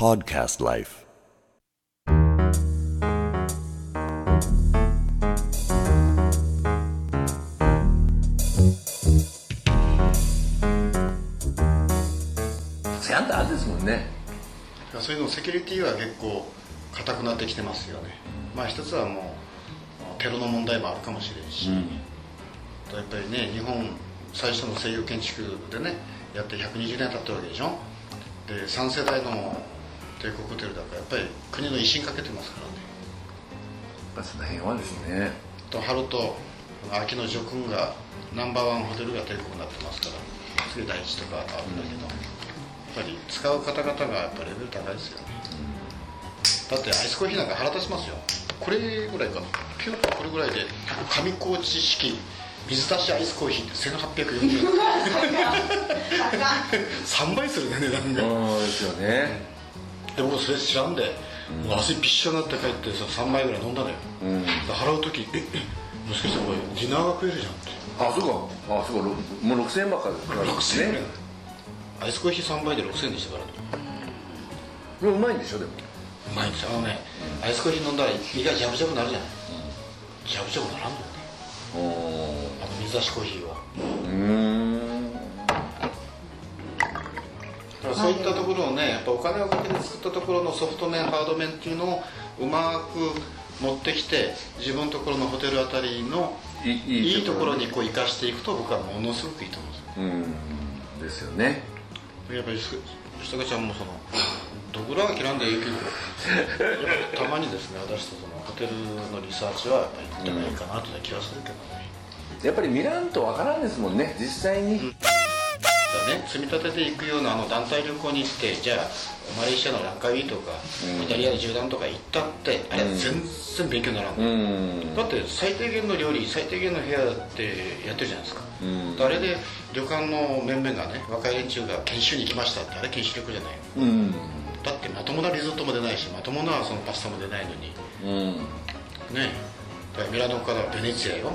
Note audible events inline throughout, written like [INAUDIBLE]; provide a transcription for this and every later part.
Podcast Life. ちゃんとあるですもんね。そういうのセキュリティは結構硬くなってきてますよね。まあ一つはもうテロの問題もあるかもしれんし、やっぱりね日本最初の西洋建築でねやって120年経ったわけでしょ。で3世代の帝国ホテルだからやっぱり国の威信かけてますからね。やっぱその辺はですね。と春と秋の叙勲がナンバーワンホテルが帝国になってますから次第一とかあるんだけど、やっぱり使う方々がやっぱレベル高いですよね、だってアイスコーヒーなんか腹立ちますよ。これぐらいかな。ピュッとこれぐらいで上高地式水出しアイスコーヒーって1840円。[LAUGHS] 3 [LAUGHS] 倍するね値段が。そうですよねで僕それ知らんで、もう汗びっしょになって帰ってさ3杯ぐらい飲んだのよ、ん。で払う時ええもしかしてこれディナーが食えるじゃんって。あそうか。あそうか。ろもう6000円ばっかり。6000円ね。アイスコーヒー3杯で6000円でしたから。うまいんでしょでも。うまいんですよ。あのね、アイスコーヒー飲んだら胃がジャブジャブなるじゃない、ジャブジャブならんのよね。おあの水出しコーヒーは。ーうんそういったところをねやっぱお金をかけて作ったところのソフト面ハード面っていうのをうまく持ってきて自分のところのホテルあたりのいいところに。こう生かしていくと僕はものすごくいいと思うんですよ。うんですよね。やっぱり吉高ちゃんもそのどぐらは切らんでいいけどたまにですね私とそのホテルのリサーチはやっぱりやってもいいかなという気がするけどね、やっぱり見らんとわからんですもんね実際に、だね、積み立てていくようなあの団体旅行に行ってじゃあマレーシアのランカウィとか、うん。イタリアの縦断とか行ったってあれは全然勉強にならんうの、ん。だって最低限の料理最低限の部屋ってやってるじゃないですか、うん。あれで旅館の面々がね若い連中が研修に行きましたってあれ研修旅行じゃないうん。だってまともなリゾットも出ないしまともなそのパスタも出ないのに。うん。ね。だからミラノからベネツィアよ。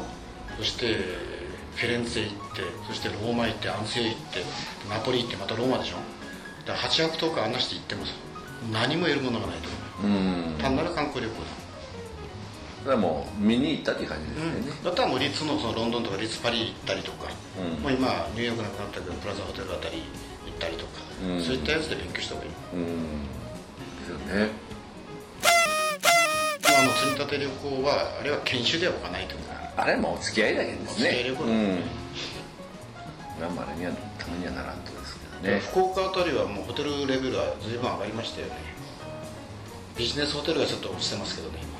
そしてフィレンツェ行ってそしてローマ行ってアンセイ行ってナポリ行ってまたローマでしょ。だから8泊10日案内して行ってもさ何も得るものがないとう。ん。単なる観光旅行それはもう見に行ったっていう感じですだ、よね、だったらもうリッツのそのロンドンとかリッツパリ行ったりとか、うん。もう今ニューヨークなくなったけどプラザホテルあたり行ったりとか、うん。そういったやつで勉強した方がいい。うん。ですよねの積み立て旅行はあれは研修では置かないと思う。あれもお付き合いだけですねお付き合い旅行だうんねなんもあれにはためにはならん。とですけどね福岡あたりはもうホテルレベルは随分上がりましたよね。ビジネスホテルがちょっと落ちてますけどね今。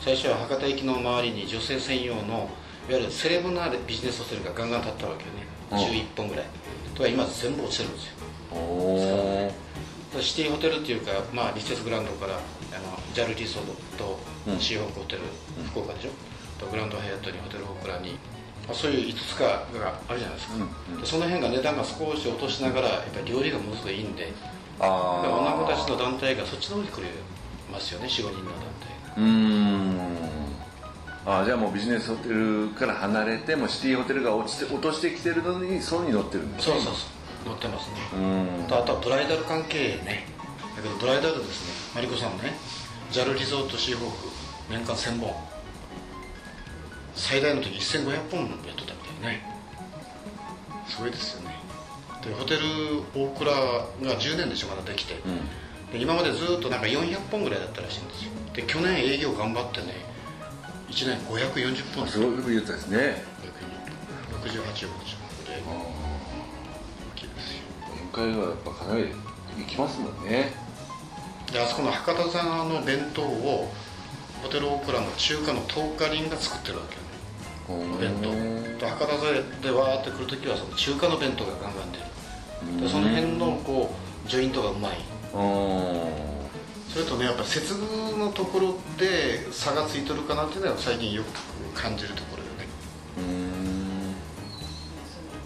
最初は博多駅の周りに女性専用のいわゆるセレブなビジネスホテルがガンガン建ったわけよね。うん。11本ぐらい。とは今全部落ちてるんですよ。おおシティホテルっていうか、まあ、リセスグランドからあの JAL リゾートシーホークホテル、福岡でしょ？とグランドハイアットにホテルオークラにまあそういう5つかがあるじゃないですか、でその辺が値段が少し落としながらやっぱり料理がものすごいいいんで。あ女あの子たちの団体がそっちの方に来れますよね45人の団体が。うーん。あーじゃあもうビジネスホテルから離れてもうシティホテルが落ちて落としてきてるのにそれに乗ってるんですそうそうそう。乗ってますね。うーん。とあとはブライダル関係ね。だけどブライダルですねマリコさんね JAL リゾートシーホーク年間1000本。最大の時1500本やっとったみたいね。すごいですよね。でホテル大倉が10年でしょまだできて、うん。で今までずっとなんか400本ぐらいだったらしいんですよ。で去年営業頑張ってね1年540本すごい言ったですね。568億でしょ。で大きいですよ。今回はやっぱかなり行きますもんねであそこの博多座の弁当をホテルオークラの中華の東華林が作ってるわけよね。弁当。で博多座でわーって来るときはその中華の弁当がガンガン出る。でその辺のこうジョイントがうまい。うんそれとねやっぱ接遇のところで差がついてるかなっていうのは最近よく感じるところよね。うん。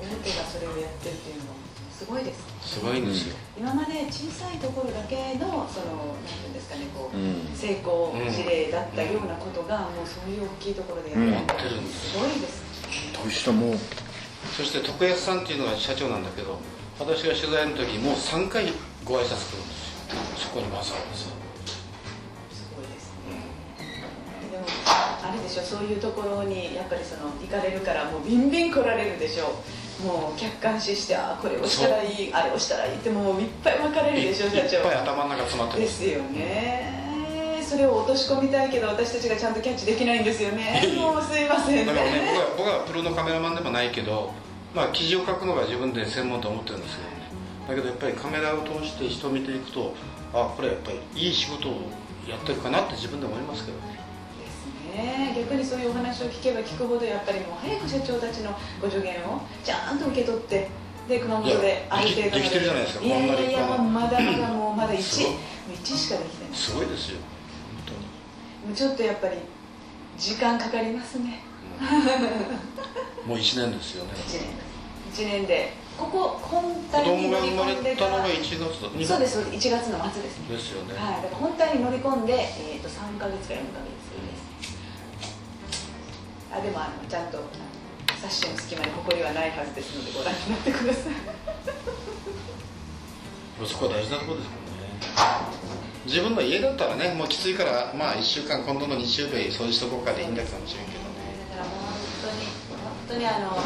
大手がそれをやってるっていうのはすごいです。ねすごいんですよ、今まで小さいところだけのそのなんていうんですかねこう、うん。成功事例だったようなことが、もうそういう大きいところでやってるやってるん。ですすごいです。ねどうしたも。うそして徳安さんっていうのが社長なんだけど私が取材の時もう3回ご挨拶来るんですよ。そこにわざわざ。すごいですね。でもあれでしょそういうところにやっぱりその行かれるからもうビンビン来られるでしょもう客観視してあこれをしたらいいあれをしたらいいってもういっぱい分かれるでしょ社長。いっぱい頭の中詰まってますですよね。それを落とし込みたいけど私たちがちゃんとキャッチできないんですよね。[LAUGHS] もうすいません。だからね僕は僕はプロのカメラマンでもないけどまあ記事を書くのが自分で専門と思ってるんですけどね。だけどやっぱりカメラを通して人を見ていくとあこれやっぱりいい仕事をやってるかなって自分で思いますけどねね。逆にそういうお話を聞けば聞くほどやっぱりもう早く社長たちのご助言をちゃんと受け取ってで熊本である程度できてるじゃないですかいやいやいやまだまだもうまだ1すごい。1しかできてない。すごいですよ。もうちょっとやっぱり時間かかりますね。本当にもう1年ですよね。1年。1年で。ここ本子体に乗り込んでから。たのが1月だ。2そうですそうです。1月の末ですね。ですよね、はい、だから本体に乗り込んで、えー、と3か月か4か月ですあでもあのちゃんとサッシの隙間に埃はないはずですのでご覧になってください。そこは大事なところですからね自分の家だったらねもうきついからまあ1週間今度の日曜日掃除しとこうかでいいんだかもしれんけどね。だからもう本当に本当にあの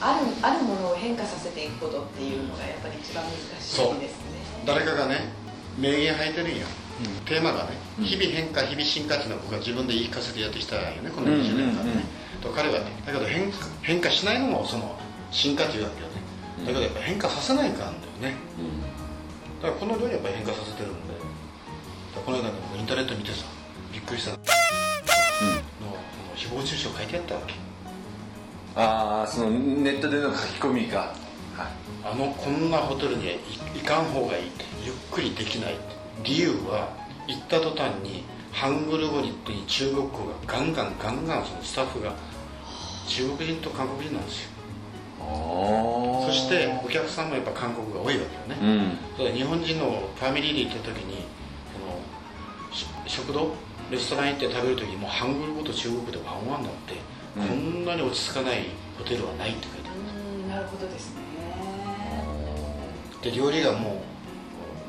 あるあるものを変化させていくことっていうのがやっぱり一番難しいですね。誰かがね名言吐いてるんよ、テーマがね、うん。日々変化日々進化っていうのは僕は自分で言い聞かせてやってきたんよねこの20年間ね、と彼はねだけど変化変化しないのもその進化というわけよね。だけどやっぱ変化させないかんだよね。だからこの量にやっぱり変化させてるんで。この間ね僕インターネット見てさびっくりしたの。の誹謗中傷書いてあったわけ。ああそのネットでの書き込みか。はい。あのこんなホテルには行かん方がいいってゆっくりできないって理由は行った途端にハングル語に中国語がガンガンガンガンそのスタッフが中国人と韓国人なんですよ。あそしてお客さんもやっぱ韓国が多いわけよね、うん。日本人のファミリーで行った時にそのし食堂レストラン行って食べる時にもうハングル語と中国語でワンワンになって、うん。こんなに落ち着かないホテルはないって書いてある。うんなるほどですね。で料理がもう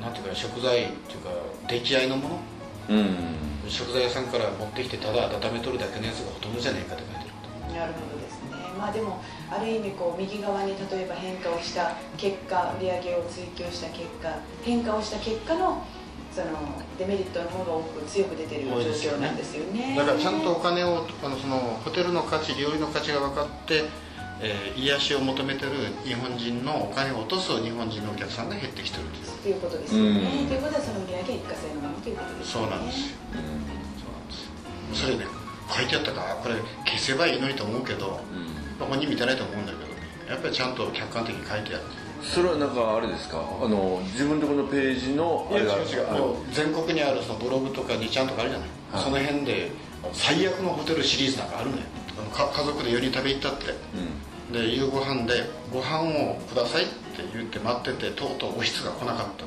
なんていうか食材っていうか出来合いのもの？うん。食材屋さんから持ってきてただ温めとるだけのやつがほとんどじゃねえかって書いてあるなるほどですね。まあでもある意味こう右側に例えば変化をした結果売上を追求した結果変化をした結果のそのデメリットの方が多く強く出てる状多いですよね。況なんですよね。だからちゃんとお金をあのそのホテルの価値料理の価値が分かって、えー癒しを求めてる日本人のお金を落とす日本人のお客さんが減ってきてるという。ということですよね、うんということはその売上一過性のままということですそうなんです。よそうなんです。よそれね書いてあったからこれ消せばいいのにと思うけどうん。本人見てないと思うんだけどねやっぱりちゃんと客観的に書いてあるそれはなんかあれですか？あの自分のところのページのあれが全国にあるそのブログとか2ちゃんとかあるじゃない、はい。その辺で最悪のホテルシリーズなんかあるのよ。あのか家族で4人食べ行ったって。うんで夕ご飯でご飯をくださいって言って待っててとうとうおひつが来なかった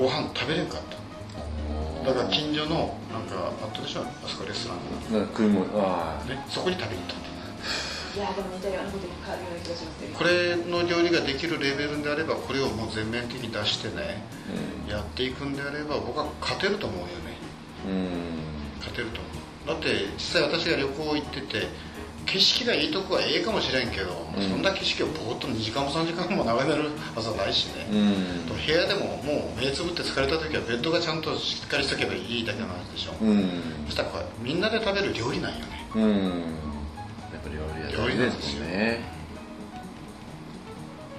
ご飯食べれんかっただから近所のなんかあったでしょ？あそこレストランなんか食い物あがねそこに食べに行った。いやでも似たようなことに変わるような気がしますねこれの料理ができるレベルであればこれをもう全面的に出してねあやっていくんであれば僕は勝てると思うよね。うん。勝てると思う。だって実際私が旅行行ってて景色がいいとこはええかもしれんけど、うん。そんな景色をぼーっと2時間も3時間も眺めるはずはないしね、うん。部屋でももう目つぶって疲れた時はベッドがちゃんとしっかりしとけばいいだけの話でしょ、うん。そしたらこれみんなで食べる料理なんよね。うん。やっぱり料理屋料理でなんですすよね。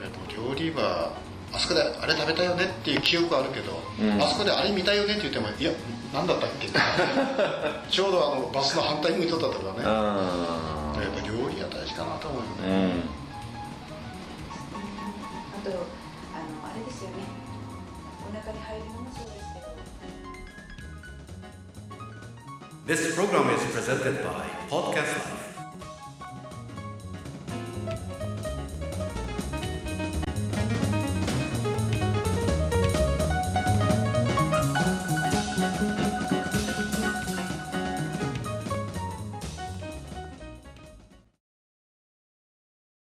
えっと料理はあそこであれ食べたよねっていう記憶はあるけど、うん。あそこであれ見たよねって言ってもいや何だったっけ [LAUGHS] ちょうどあのバスの反対向いとったとかねあやっぱ料理は大事かなと思うよあうね、ん。あとあのあれですよね。お腹に入るのもそうですけど。This program is presented by Podcast Life.